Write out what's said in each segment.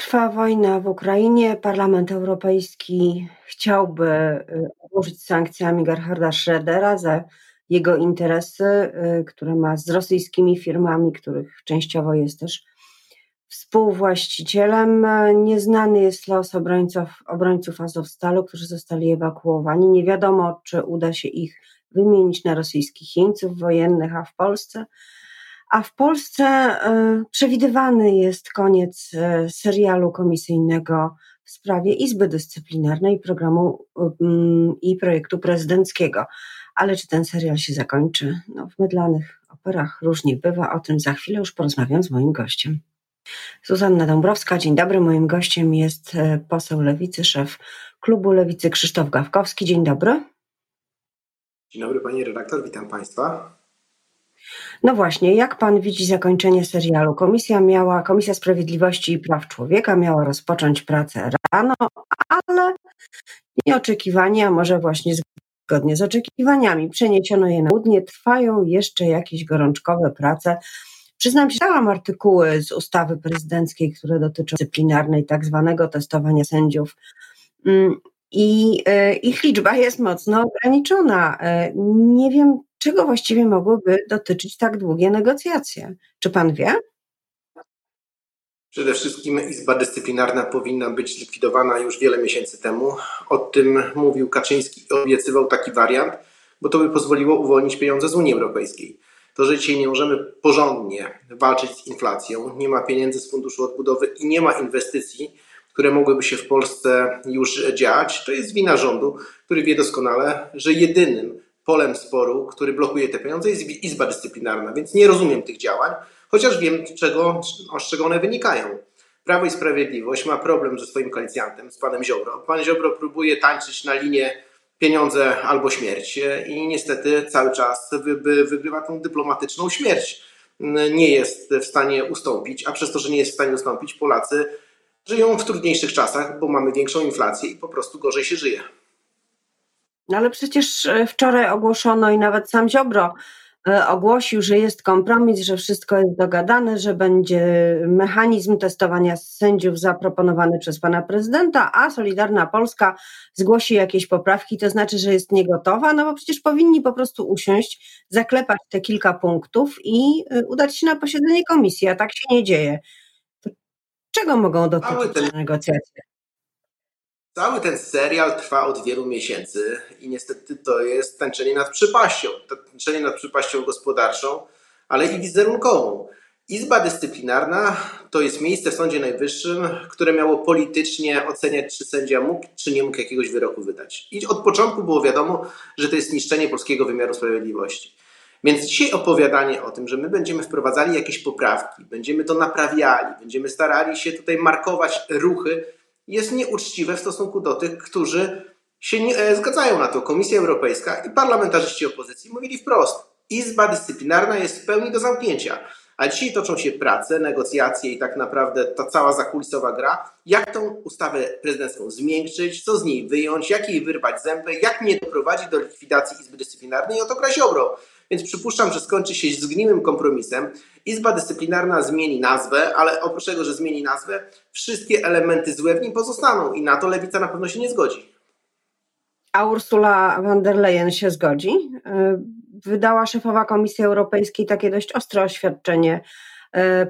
Trwa wojna w Ukrainie. Parlament Europejski chciałby y, obłożyć sankcjami Gerharda Schrödera za jego interesy, y, które ma z rosyjskimi firmami, których częściowo jest też współwłaścicielem. Nieznany jest los obrońców, obrońców Azowstalu, którzy zostali ewakuowani. Nie wiadomo, czy uda się ich wymienić na rosyjskich jeńców wojennych, a w Polsce a w Polsce e, przewidywany jest koniec e, serialu komisyjnego w sprawie Izby Dyscyplinarnej programu mm, i projektu prezydenckiego. Ale czy ten serial się zakończy? No, w mydlanych operach różnie bywa. O tym za chwilę już porozmawiam z moim gościem. Zuzanna Dąbrowska, dzień dobry. Moim gościem jest e, poseł Lewicy, szef klubu Lewicy Krzysztof Gawkowski. Dzień dobry. Dzień dobry pani redaktor, witam państwa. No właśnie, jak pan widzi zakończenie serialu? Komisja miała, Komisja Sprawiedliwości i Praw Człowieka miała rozpocząć pracę rano, ale nieoczekiwanie, a może właśnie zgodnie z oczekiwaniami, przeniesiono je na południe. Trwają jeszcze jakieś gorączkowe prace. Przyznam się, czytałam artykuły z ustawy prezydenckiej, które dotyczą dyscyplinarnej, tak zwanego testowania sędziów. Mm, I e, ich liczba jest mocno ograniczona. E, nie wiem, czego właściwie mogłyby dotyczyć tak długie negocjacje? Czy pan wie? Przede wszystkim Izba Dyscyplinarna powinna być zlikwidowana już wiele miesięcy temu. O tym mówił Kaczyński i obiecywał taki wariant, bo to by pozwoliło uwolnić pieniądze z Unii Europejskiej. To, że dzisiaj nie możemy porządnie walczyć z inflacją, nie ma pieniędzy z Funduszu Odbudowy i nie ma inwestycji, które mogłyby się w Polsce już dziać, to jest wina rządu, który wie doskonale, że jedynym polem sporu, który blokuje te pieniądze, jest Izba Dyscyplinarna, więc nie rozumiem tych działań, chociaż wiem, czego, z czego one wynikają. Prawo i Sprawiedliwość ma problem ze swoim koalicjantem, z panem Ziobro. Pan Ziobro próbuje tańczyć na linię pieniądze albo śmierć i niestety cały czas wygrywa tą dyplomatyczną śmierć. Nie jest w stanie ustąpić, a przez to, że nie jest w stanie ustąpić, Polacy żyją w trudniejszych czasach, bo mamy większą inflację i po prostu gorzej się żyje. No ale przecież e, wczoraj ogłoszono i nawet sam Ziobro e, ogłosił, że jest kompromis, że wszystko jest dogadane, że będzie mechanizm testowania sędziów zaproponowany przez pana prezydenta, a Solidarna Polska zgłosi jakieś poprawki, to znaczy, że jest niegotowa, no bo przecież powinni po prostu usiąść, zaklepać te kilka punktów i e, udać się na posiedzenie komisji, a tak się nie dzieje. To czego mogą dotyczyć te negocjacje? Cały ten serial trwa od wielu miesięcy i niestety to jest tańczenie nad przypaścią. Tańczenie nad przypaścią gospodarczą, ale i wizerunkową. Izba Dyscyplinarna to jest miejsce w Sądzie Najwyższym, które miało politycznie oceniać, czy sędzia mógł, czy nie mógł jakiegoś wyroku wydać. I od początku było wiadomo, że to jest niszczenie polskiego wymiaru sprawiedliwości. Więc dzisiaj opowiadanie o tym, że my będziemy wprowadzali jakieś poprawki, będziemy to naprawiali, będziemy starali się tutaj markować ruchy, jest nieuczciwe w stosunku do tych, którzy się nie e, zgadzają na to. Komisja Europejska i parlamentarzyści opozycji mówili wprost: Izba dyscyplinarna jest w pełni do zamknięcia. A dzisiaj toczą się prace, negocjacje i tak naprawdę ta cała zakulisowa gra, jak tą ustawę prezydencką zmiękczyć, co z niej wyjąć, jak jej wyrwać zęby, jak nie doprowadzić do likwidacji Izby Dyscyplinarnej i o to gra Ziobro. Więc przypuszczam, że skończy się zgniłym kompromisem. Izba Dyscyplinarna zmieni nazwę, ale oprócz tego, że zmieni nazwę, wszystkie elementy złe w nim pozostaną i na to lewica na pewno się nie zgodzi. A Ursula von der Leyen się zgodzi? Wydała szefowa Komisji Europejskiej takie dość ostre oświadczenie,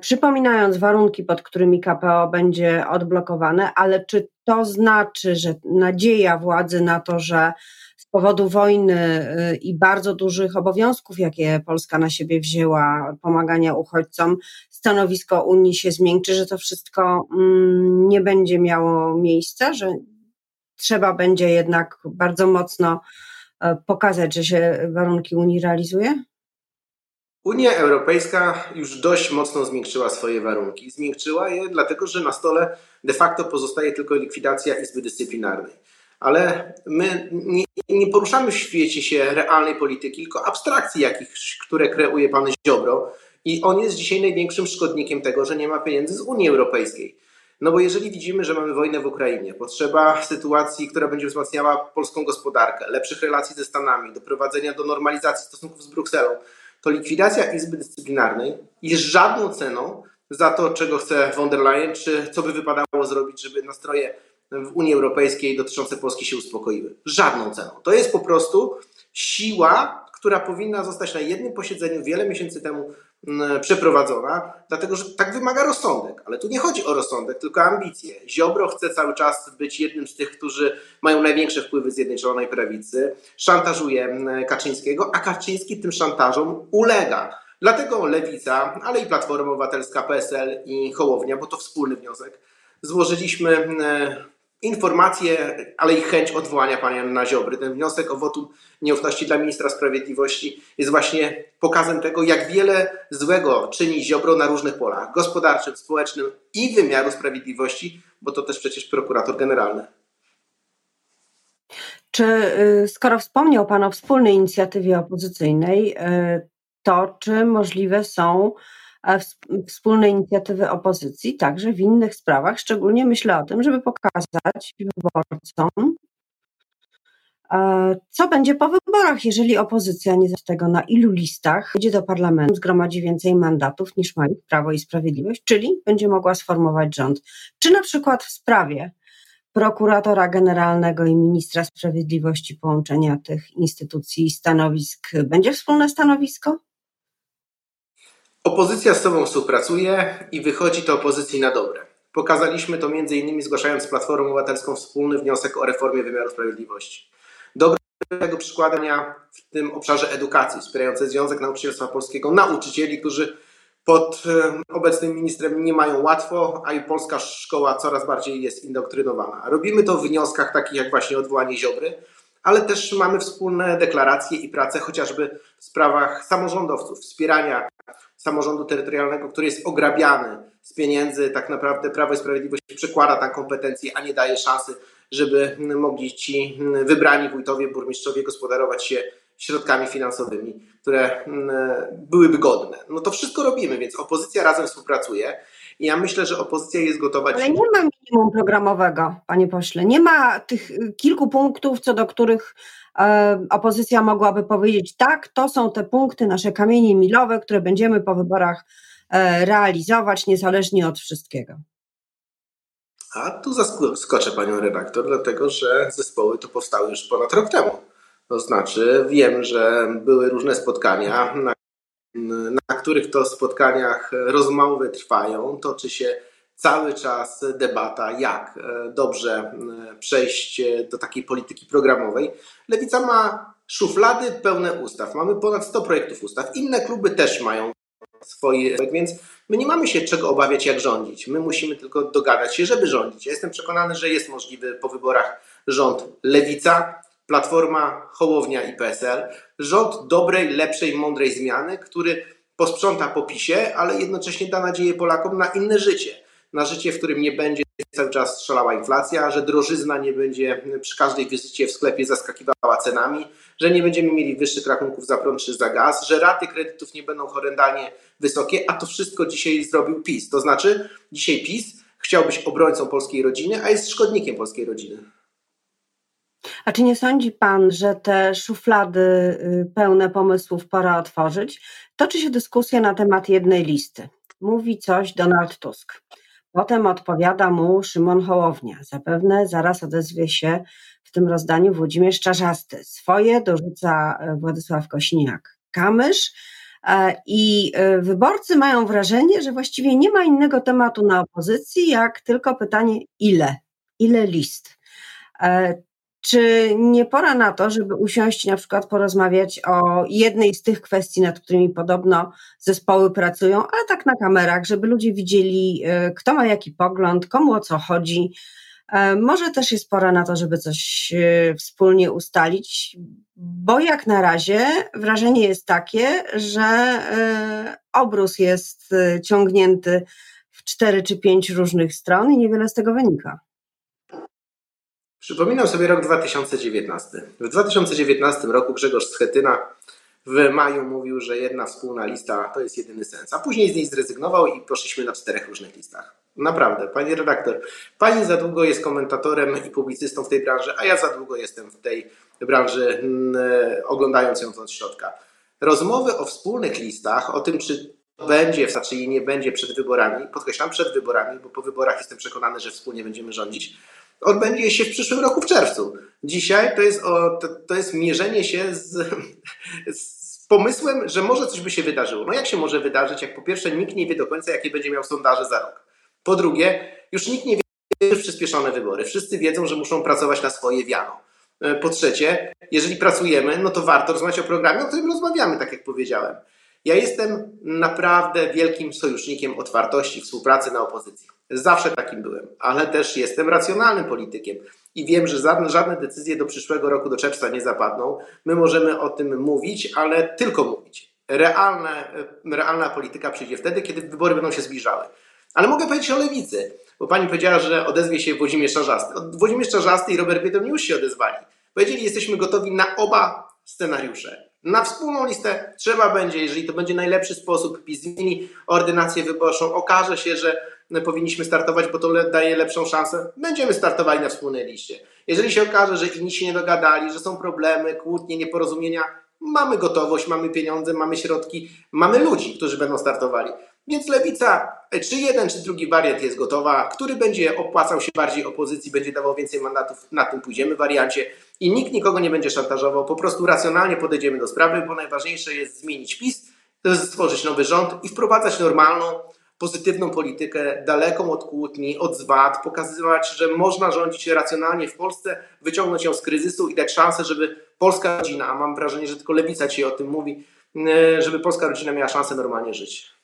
przypominając warunki, pod którymi KPO będzie odblokowane, ale czy to znaczy, że nadzieja władzy na to, że powodu wojny y, i bardzo dużych obowiązków, jakie Polska na siebie wzięła, pomagania uchodźcom, stanowisko Unii się zmiękczy, że to wszystko mm, nie będzie miało miejsca, że trzeba będzie jednak bardzo mocno e, pokazać, że się warunki Unii realizuje? Unia Europejska już dość mocno zmiękczyła swoje warunki. Zmiękczyła je dlatego, że na stole de facto pozostaje tylko likwidacja Izby Dyscyplinarnej ale my nie, nie, poruszamy w świecie się realnej polityki, tylko abstrakcji jakichś, które kreuje pan Ziobro i on jest dzisiaj największym szkodnikiem tego, że nie ma pieniędzy z Unii Europejskiej. No bo jeżeli widzimy, że mamy wojnę w Ukrainie, potrzeba sytuacji, która będzie wzmacniała polską gospodarkę, lepszych relacji ze Stanami, doprowadzenia do normalizacji stosunków z Brukselą, to likwidacja Izby Dyscyplinarnej jest żadną ceną za to, czego chce von der Leyen, czy co by wypadało zrobić, żeby nastroje w Unii Europejskiej dotyczące Polski się uspokoiły. Żadną ceną. To jest po prostu siła, która powinna zostać na jednym posiedzeniu wiele miesięcy temu mm, przeprowadzona, dlatego że tak wymaga rozsądek. Ale tu nie chodzi o rozsądek, tylko ambicje. Ziobro chce cały czas być jednym z tych, którzy mają największe wpływy Zjednoczonej Prawicy, szantażuje mm, Kaczyńskiego, a Kaczyński tym szantażom ulega. Dlatego Lewica, ale i Platforma Obywatelska, PSL i Hołownia, bo to wspólny wniosek, złożyliśmy mm, informacje, ale i chęć odwołania pana Ziobry. Ten wniosek o wotum nieufności dla ministra sprawiedliwości jest właśnie pokazem tego, jak wiele złego czyni Ziobro na różnych polach gospodarczym, społecznym i wymiaru sprawiedliwości, bo to też przecież prokurator generalny. Czy y, skoro wspomniał Pan o wspólnej inicjatywie opozycyjnej, y, to czy możliwe są wspólne inicjatywy opozycji, także w innych sprawach. Szczególnie myślę o tym, żeby pokazać wyborcom, e, co będzie po wyborach, jeżeli opozycja nie z tego, na ilu listach będzie do parlamentu, zgromadzi więcej mandatów niż ma ich Prawo i Sprawiedliwość, czyli będzie mogła sformować rząd. Czy na przykład w sprawie prokuratora generalnego i ministra sprawiedliwości połączenia tych instytucji i stanowisk będzie wspólne stanowisko? Opozycja z sobą współpracuje i wychodzi to opozycji na dobre. Pokazaliśmy to m.in. zgłaszając Platformą Obywatelską wspólny wniosek o reformie wymiaru sprawiedliwości. Dobre tego przykładania w tym obszarze edukacji, wspierające Związek Nauczycielstwa Polskiego, nauczycieli, którzy pod obecnym ministrem nie mają łatwo, a i polska szkoła coraz bardziej jest indoktrynowana. Robimy to w wnioskach takich jak właśnie odwołanie Ziobry, ale też mamy wspólne deklaracje i prace chociażby w sprawach samorządowców, wspierania samorządu terytorialnego, który jest ograbiany z pieniędzy, tak naprawdę Prawo i Sprawiedliwość przekłada tam kompetencje, a nie daje szansy, żeby mogli ci wybrani wójtowie, burmistrzowie gospodarować się środkami finansowymi, które byłyby godne. No to wszystko robimy, więc opozycja razem współpracuje. I ja myślę, że opozycja jest gotowa. Ale nie ma minimum programowego, panie pośle. Nie ma tych kilku punktów, co do których E, opozycja mogłaby powiedzieć, tak, to są te punkty, nasze kamienie milowe, które będziemy po wyborach e, realizować, niezależnie od wszystkiego. A tu zaskoczę panią redaktor, dlatego że zespoły to powstały już ponad rok temu. To znaczy, wiem, że były różne spotkania, na, na których to spotkaniach rozmowy trwają, toczy się cały czas debata, jak e, dobrze e, przejść do takiej polityki programowej. Lewica ma szuflady pełne ustaw. Mamy ponad 100 projektów ustaw. Inne kluby też mają swoje, więc my nie mamy się czego obawiać, jak rządzić. My musimy tylko dogadać się, żeby rządzić. Ja jestem przekonany, że jest możliwy po wyborach rząd Lewica, Platforma, Hołownia i PSL. Rząd dobrej, lepszej, mądrej zmiany, który posprząta po PiSie, ale jednocześnie da nadzieję Polakom na inne życie na życie, w którym nie będzie cały czas strzelała inflacja, że drożyzna nie będzie przy każdej wizycie w sklepie zaskakiwała cenami, że nie będziemy mieli wyższych rachunków za prąd czy za gaz, że raty kredytów nie będą horrendalnie wysokie, a to wszystko dzisiaj zrobił PiS. To znaczy, dzisiaj PiS chciał być obrońcą polskiej rodziny, a jest szkodnikiem polskiej rodziny. A czy nie sądzi Pan, że te szuflady y, pełne pomysłów pora otworzyć? Toczy się dyskusja na temat jednej listy. Mówi coś Donald Tusk. Potem odpowiada mu Szymon Hołownia. Zapewne zaraz odezwie się w tym rozdaniu Włodzimierz Czarzasty. Swoje dorzuca e, Władysław Kośniak-Kamysz. E, I e, wyborcy mają wrażenie, że właściwie nie ma innego tematu na opozycji, jak tylko pytanie ile, ile list. Czy nie pora na to, żeby usiąść na przykład porozmawiać o jednej z tych kwestii, nad którymi podobno zespoły pracują, ale tak na kamerach, żeby ludzie widzieli, e, kto ma jaki pogląd, komu o co chodzi. E, może też jest pora na to, żeby coś e, wspólnie ustalić, bo jak na razie wrażenie jest takie, że obrus jest ciągnięty w cztery czy pięć różnych stron i niewiele z tego wynika. Przypominam sobie rok 2019. W 2019 roku Grzegorz Schetyna w maju mówił, że jedna wspólna lista to jest jedyny sens, a później z niej zrezygnował i poszliśmy na czterech różnych listach. Naprawdę, pani redaktor, pani za długo jest komentatorem i publicystą w tej branży, a ja za długo jestem w tej branży, oglądając ją od środka. Rozmowy o wspólnych listach, o tym, czy będzie, znaczy jej nie będzie przed wyborami, podkreślam przed wyborami, bo po wyborach jestem przekonany, że wspólnie będziemy rządzić, odbędzie się w przyszłym roku w czerwcu. Dzisiaj to jest, o, to, to jest mierzenie się z, z pomysłem, że może coś by się wydarzyło. No jak się może wydarzyć, jak po pierwsze nikt nie wie do końca, jakie będzie miał sondaże za rok. Po drugie, już nikt nie wie, przyspieszone wybory. Wszyscy wiedzą, że muszą pracować na swoje wiano. E, po trzecie, jeżeli pracujemy, no to warto rozmawiać o programie, o którym rozmawiamy, tak jak powiedziałem. Ja jestem naprawdę wielkim sojusznikiem otwartości, współpracy na opozycji. Zawsze takim byłem, ale też jestem racjonalnym politykiem i wiem, że żadne, żadne decyzje do przyszłego roku, do czerwca nie zapadną. My możemy o tym mówić, ale tylko mówić. Realne, realna polityka przyjdzie wtedy, kiedy wybory będą się zbliżały. Ale mogę powiedzieć o lewicy, bo pani powiedziała, że odezwie się Włodzimierz Czarzasty. Włodzimierz Czarzasty i Robert Biedron już się odezwali. Powiedzieli, jesteśmy gotowi na oba scenariusze. Na wspólną listę trzeba będzie, jeżeli to będzie najlepszy sposób, PiS zmieni ordynację wyborczą, okaże się, że powinniśmy startować, bo to daje lepszą szansę, będziemy startowali na wspólnej liście. Jeżeli się okaże, że inni się nie dogadali, że są problemy, kłótnie, nieporozumienia, mamy gotowość, mamy pieniądze, mamy środki, mamy ludzi, którzy będą startowali. Więc lewica, czy jeden, czy drugi wariant jest gotowa, który będzie opłacał się bardziej opozycji, będzie dawał więcej mandatów, na tym pójdziemy wariancie. I nikt nikogo nie będzie szantażował, po prostu racjonalnie podejdziemy do sprawy, bo najważniejsze jest zmienić PiS, stworzyć nowy rząd i wprowadzać normalną, pozytywną politykę, daleką od kłótni, od zwad, pokazywać, że można rządzić racjonalnie w Polsce, wyciągnąć ją z kryzysu i dać szansę, żeby polska rodzina, a mam wrażenie, że tylko lewica dzisiaj o tym mówi, e, żeby polska rodzina miała szansę normalnie żyć.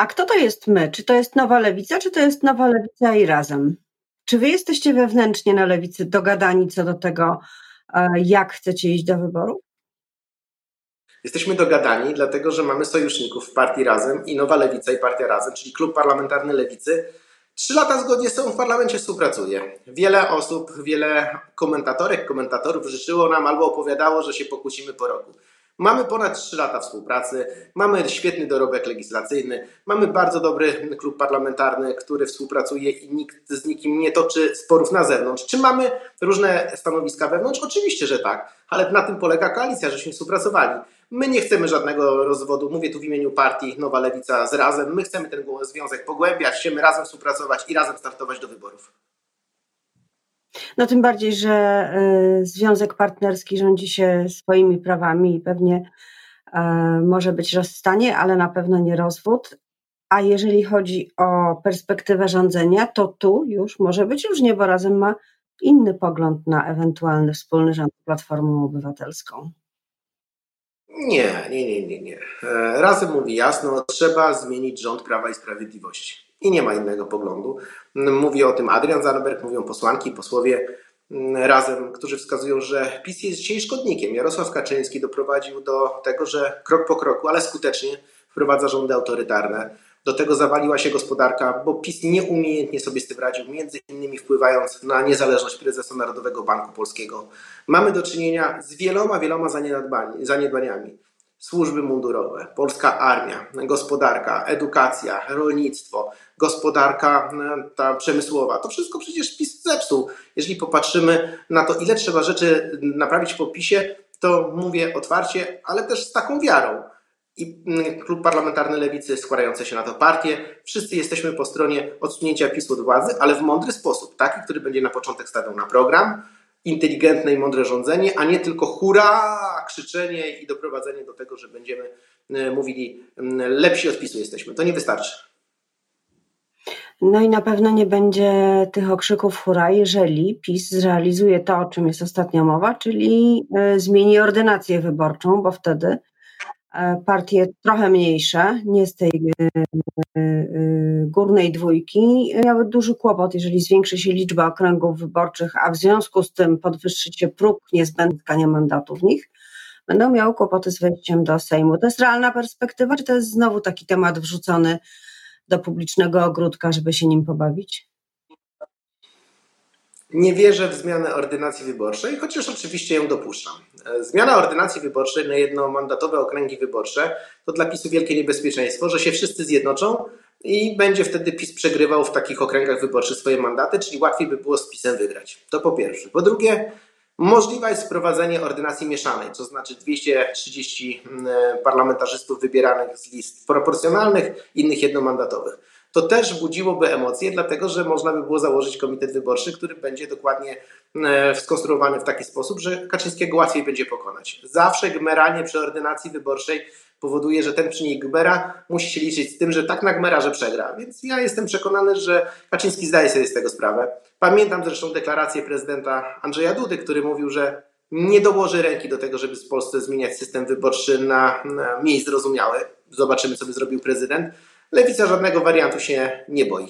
A kto to jest my? Czy to jest nowa lewica, czy to jest nowa lewica i razem? Czy wy jesteście wewnętrznie na lewicy dogadani co do tego, e, jak chcecie iść do wyboru? Jesteśmy dogadani, dlatego że mamy sojuszników w partii Razem i Nowa Lewica i Partia Razem, czyli klub parlamentarny Lewicy. Trzy lata zgodnie z sobą w parlamencie współpracuje. Wiele osób, wiele komentatorek, komentatorów życzyło nam albo opowiadało, że się pokłócimy po roku. Mamy ponad 3 lata współpracy, mamy świetny dorobek legislacyjny, mamy bardzo dobry klub parlamentarny, który współpracuje i nikt z nikim nie toczy sporów na zewnątrz. Czy mamy różne stanowiska wewnątrz? Oczywiście, że tak, ale na tym polega koalicja, żeśmy współpracowali. My nie chcemy żadnego rozwodu, mówię tu w imieniu partii Nowa Lewica z Razem. My chcemy ten związek pogłębiać, chcemy razem współpracować i razem startować do wyborów. No tym bardziej, że y, związek partnerski rządzi się swoimi prawami i pewnie e, może być rozstanie, ale na pewno nie rozwód. A jeżeli chodzi o perspektywę rządzenia, to tu już może być różnie, bo razem ma inny pogląd na ewentualny wspólny rząd z Platformą Obywatelską. Nie, nie, nie, nie, nie. E, razem mówi jasno, trzeba zmienić rząd Prawa i Sprawiedliwości i nie ma innego poglądu. Mówi o tym Adrian Zandberg, mówią posłanki, posłowie razem, którzy wskazują, że PiS jest dzisiaj szkodnikiem. Jarosław Kaczyński doprowadził do tego, że krok po kroku, ale skutecznie wprowadza rządy autorytarne. Do tego zawaliła się gospodarka, bo PiS nieumiejętnie sobie z tym radził, między innymi wpływając na niezależność prezesa Narodowego Banku Polskiego. Mamy do czynienia z wieloma, wieloma zaniedbaniami służby mundurowe, polska armia, gospodarka, edukacja, rolnictwo, gospodarka e, ta przemysłowa. To wszystko przecież PiS zepsuł. Jeżeli popatrzymy na to, ile trzeba rzeczy naprawić po PiSie, to mówię otwarcie, ale też z taką wiarą. I mm, klub parlamentarny Lewicy, składający się na to partie, wszyscy jesteśmy po stronie odsunięcia PiSu od władzy, ale w mądry sposób, taki, który będzie na początek stawiał na program, inteligentne i mądre rządzenie, a nie tylko hura, krzyczenie i doprowadzenie do tego, że będziemy e, mówili lepsi od PiSu jesteśmy. To nie wystarczy. No i na pewno nie będzie tych okrzyków hura, jeżeli PiS zrealizuje to, o czym jest ostatnia mowa, czyli e, zmieni ordynację wyborczą, bo wtedy partie trochę mniejsze, nie z tej e, e, górnej dwójki, miały duży kłopot, jeżeli zwiększy się liczba okręgów wyborczych, a w związku z tym podwyższy się próg niezbędnych mandatów w nich, będą miały kłopoty z wejściem do Sejmu. To jest realna perspektywa, czy to jest znowu taki temat wrzucony do publicznego ogródka, żeby się nim pobawić? Nie wierzę w zmianę ordynacji wyborczej, chociaż oczywiście ją dopuszczam. E, zmiana ordynacji wyborczej na jednomandatowe okręgi wyborcze to dla PiSu wielkie niebezpieczeństwo, że się wszyscy zjednoczą i będzie wtedy PiS przegrywał w takich okręgach wyborczych swoje mandaty, czyli łatwiej by było z PiSem wygrać. To po pierwsze. Po drugie, Możliwe jest wprowadzenie ordynacji mieszanej, to znaczy 230 mm, parlamentarzystów wybieranych z list proporcjonalnych, innych jednomandatowych. To też budziłoby emocje, dlatego że można by było założyć komitet wyborczy, który będzie dokładnie mm, skonstruowany w taki sposób, że Kaczyńskiego łatwiej będzie pokonać. Zawsze gmeranie przy ordynacji wyborczej powoduje, że ten czynnik Gbera musi się liczyć z tym, że tak na Gmera, że przegra. Więc ja jestem przekonany, że Kaczyński zdaje sobie z tego sprawę. Pamiętam zresztą deklarację prezydenta Andrzeja Dudy, który mówił, że nie dołoży ręki do tego, żeby w Polsce zmieniać system wyborczy na, na mniej zrozumiały. Zobaczymy, co by zrobił prezydent. Lewica żadnego wariantu się nie boi.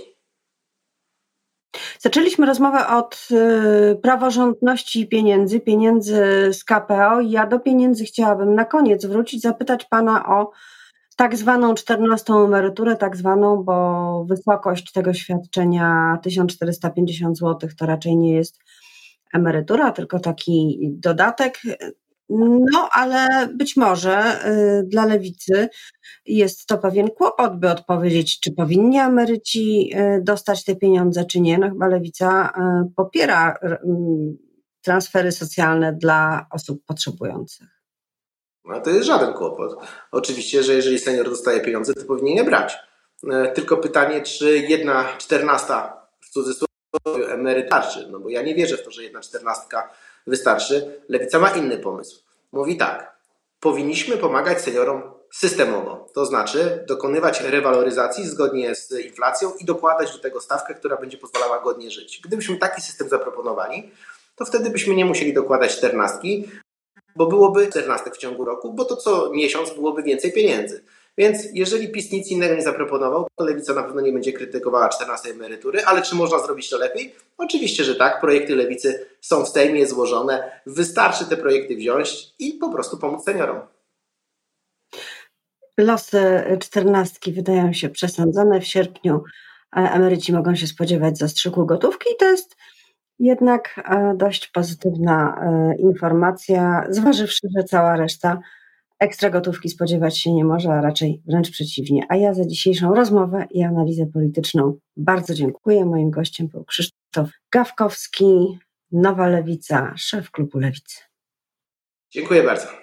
Zaczęliśmy rozmowę od y, praworządności pieniędzy, pieniędzy z KPO. Ja do pieniędzy chciałabym na koniec wrócić, zapytać Pana o tak zwaną 14 emeryturę, tak zwaną, bo wysokość tego świadczenia 1450 zł to raczej nie jest emerytura, tylko taki dodatek. No, ale być może y, dla lewicy jest to pewien kłopot, by odpowiedzieć, czy powinni emeryci y, dostać te pieniądze, czy nie. No chyba lewica y, popiera transfery socjalne dla osób potrzebujących. No to jest żaden kłopot. Oczywiście, że jeżeli senior dostaje pieniądze, to powinien je brać. Tylko pytanie, czy jedna czternasta w cudzysłowie emeryt No bo ja nie wierzę w to, że jedna czternastka wystarczy. Lewica ma inny pomysł. Mówi tak, powinniśmy pomagać seniorom systemowo, to znaczy dokonywać rewaloryzacji zgodnie z inflacją i dokładać do tego stawkę, która będzie pozwalała godnie żyć. Gdybyśmy taki system zaproponowali, to wtedy byśmy nie musieli dokładać czternastki, bo byłoby czternastek w ciągu roku, bo to co miesiąc byłoby więcej pieniędzy. Więc jeżeli PiS nic innego nie zaproponował, to Lewica na pewno nie będzie krytykowała 14 emerytury, ale czy można zrobić to lepiej? Oczywiście, że tak. Projekty Lewicy są w Sejmie złożone. Wystarczy te projekty wziąć i po prostu pomóc seniorom. Losy czternastki wydają się przesądzone. W sierpniu e, emeryci mogą się spodziewać zastrzyku gotówki i to jest jednak e, dość pozytywna e, informacja, zważywszy, że cała reszta Ekstra gotówki spodziewać się nie może, a raczej wręcz przeciwnie. A ja za dzisiejszą rozmowę i analizę polityczną bardzo dziękuję. Moim gościem był Krzysztof Gawkowski, Nowa Lewica, szef klubu Lewicy. Dziękuję bardzo.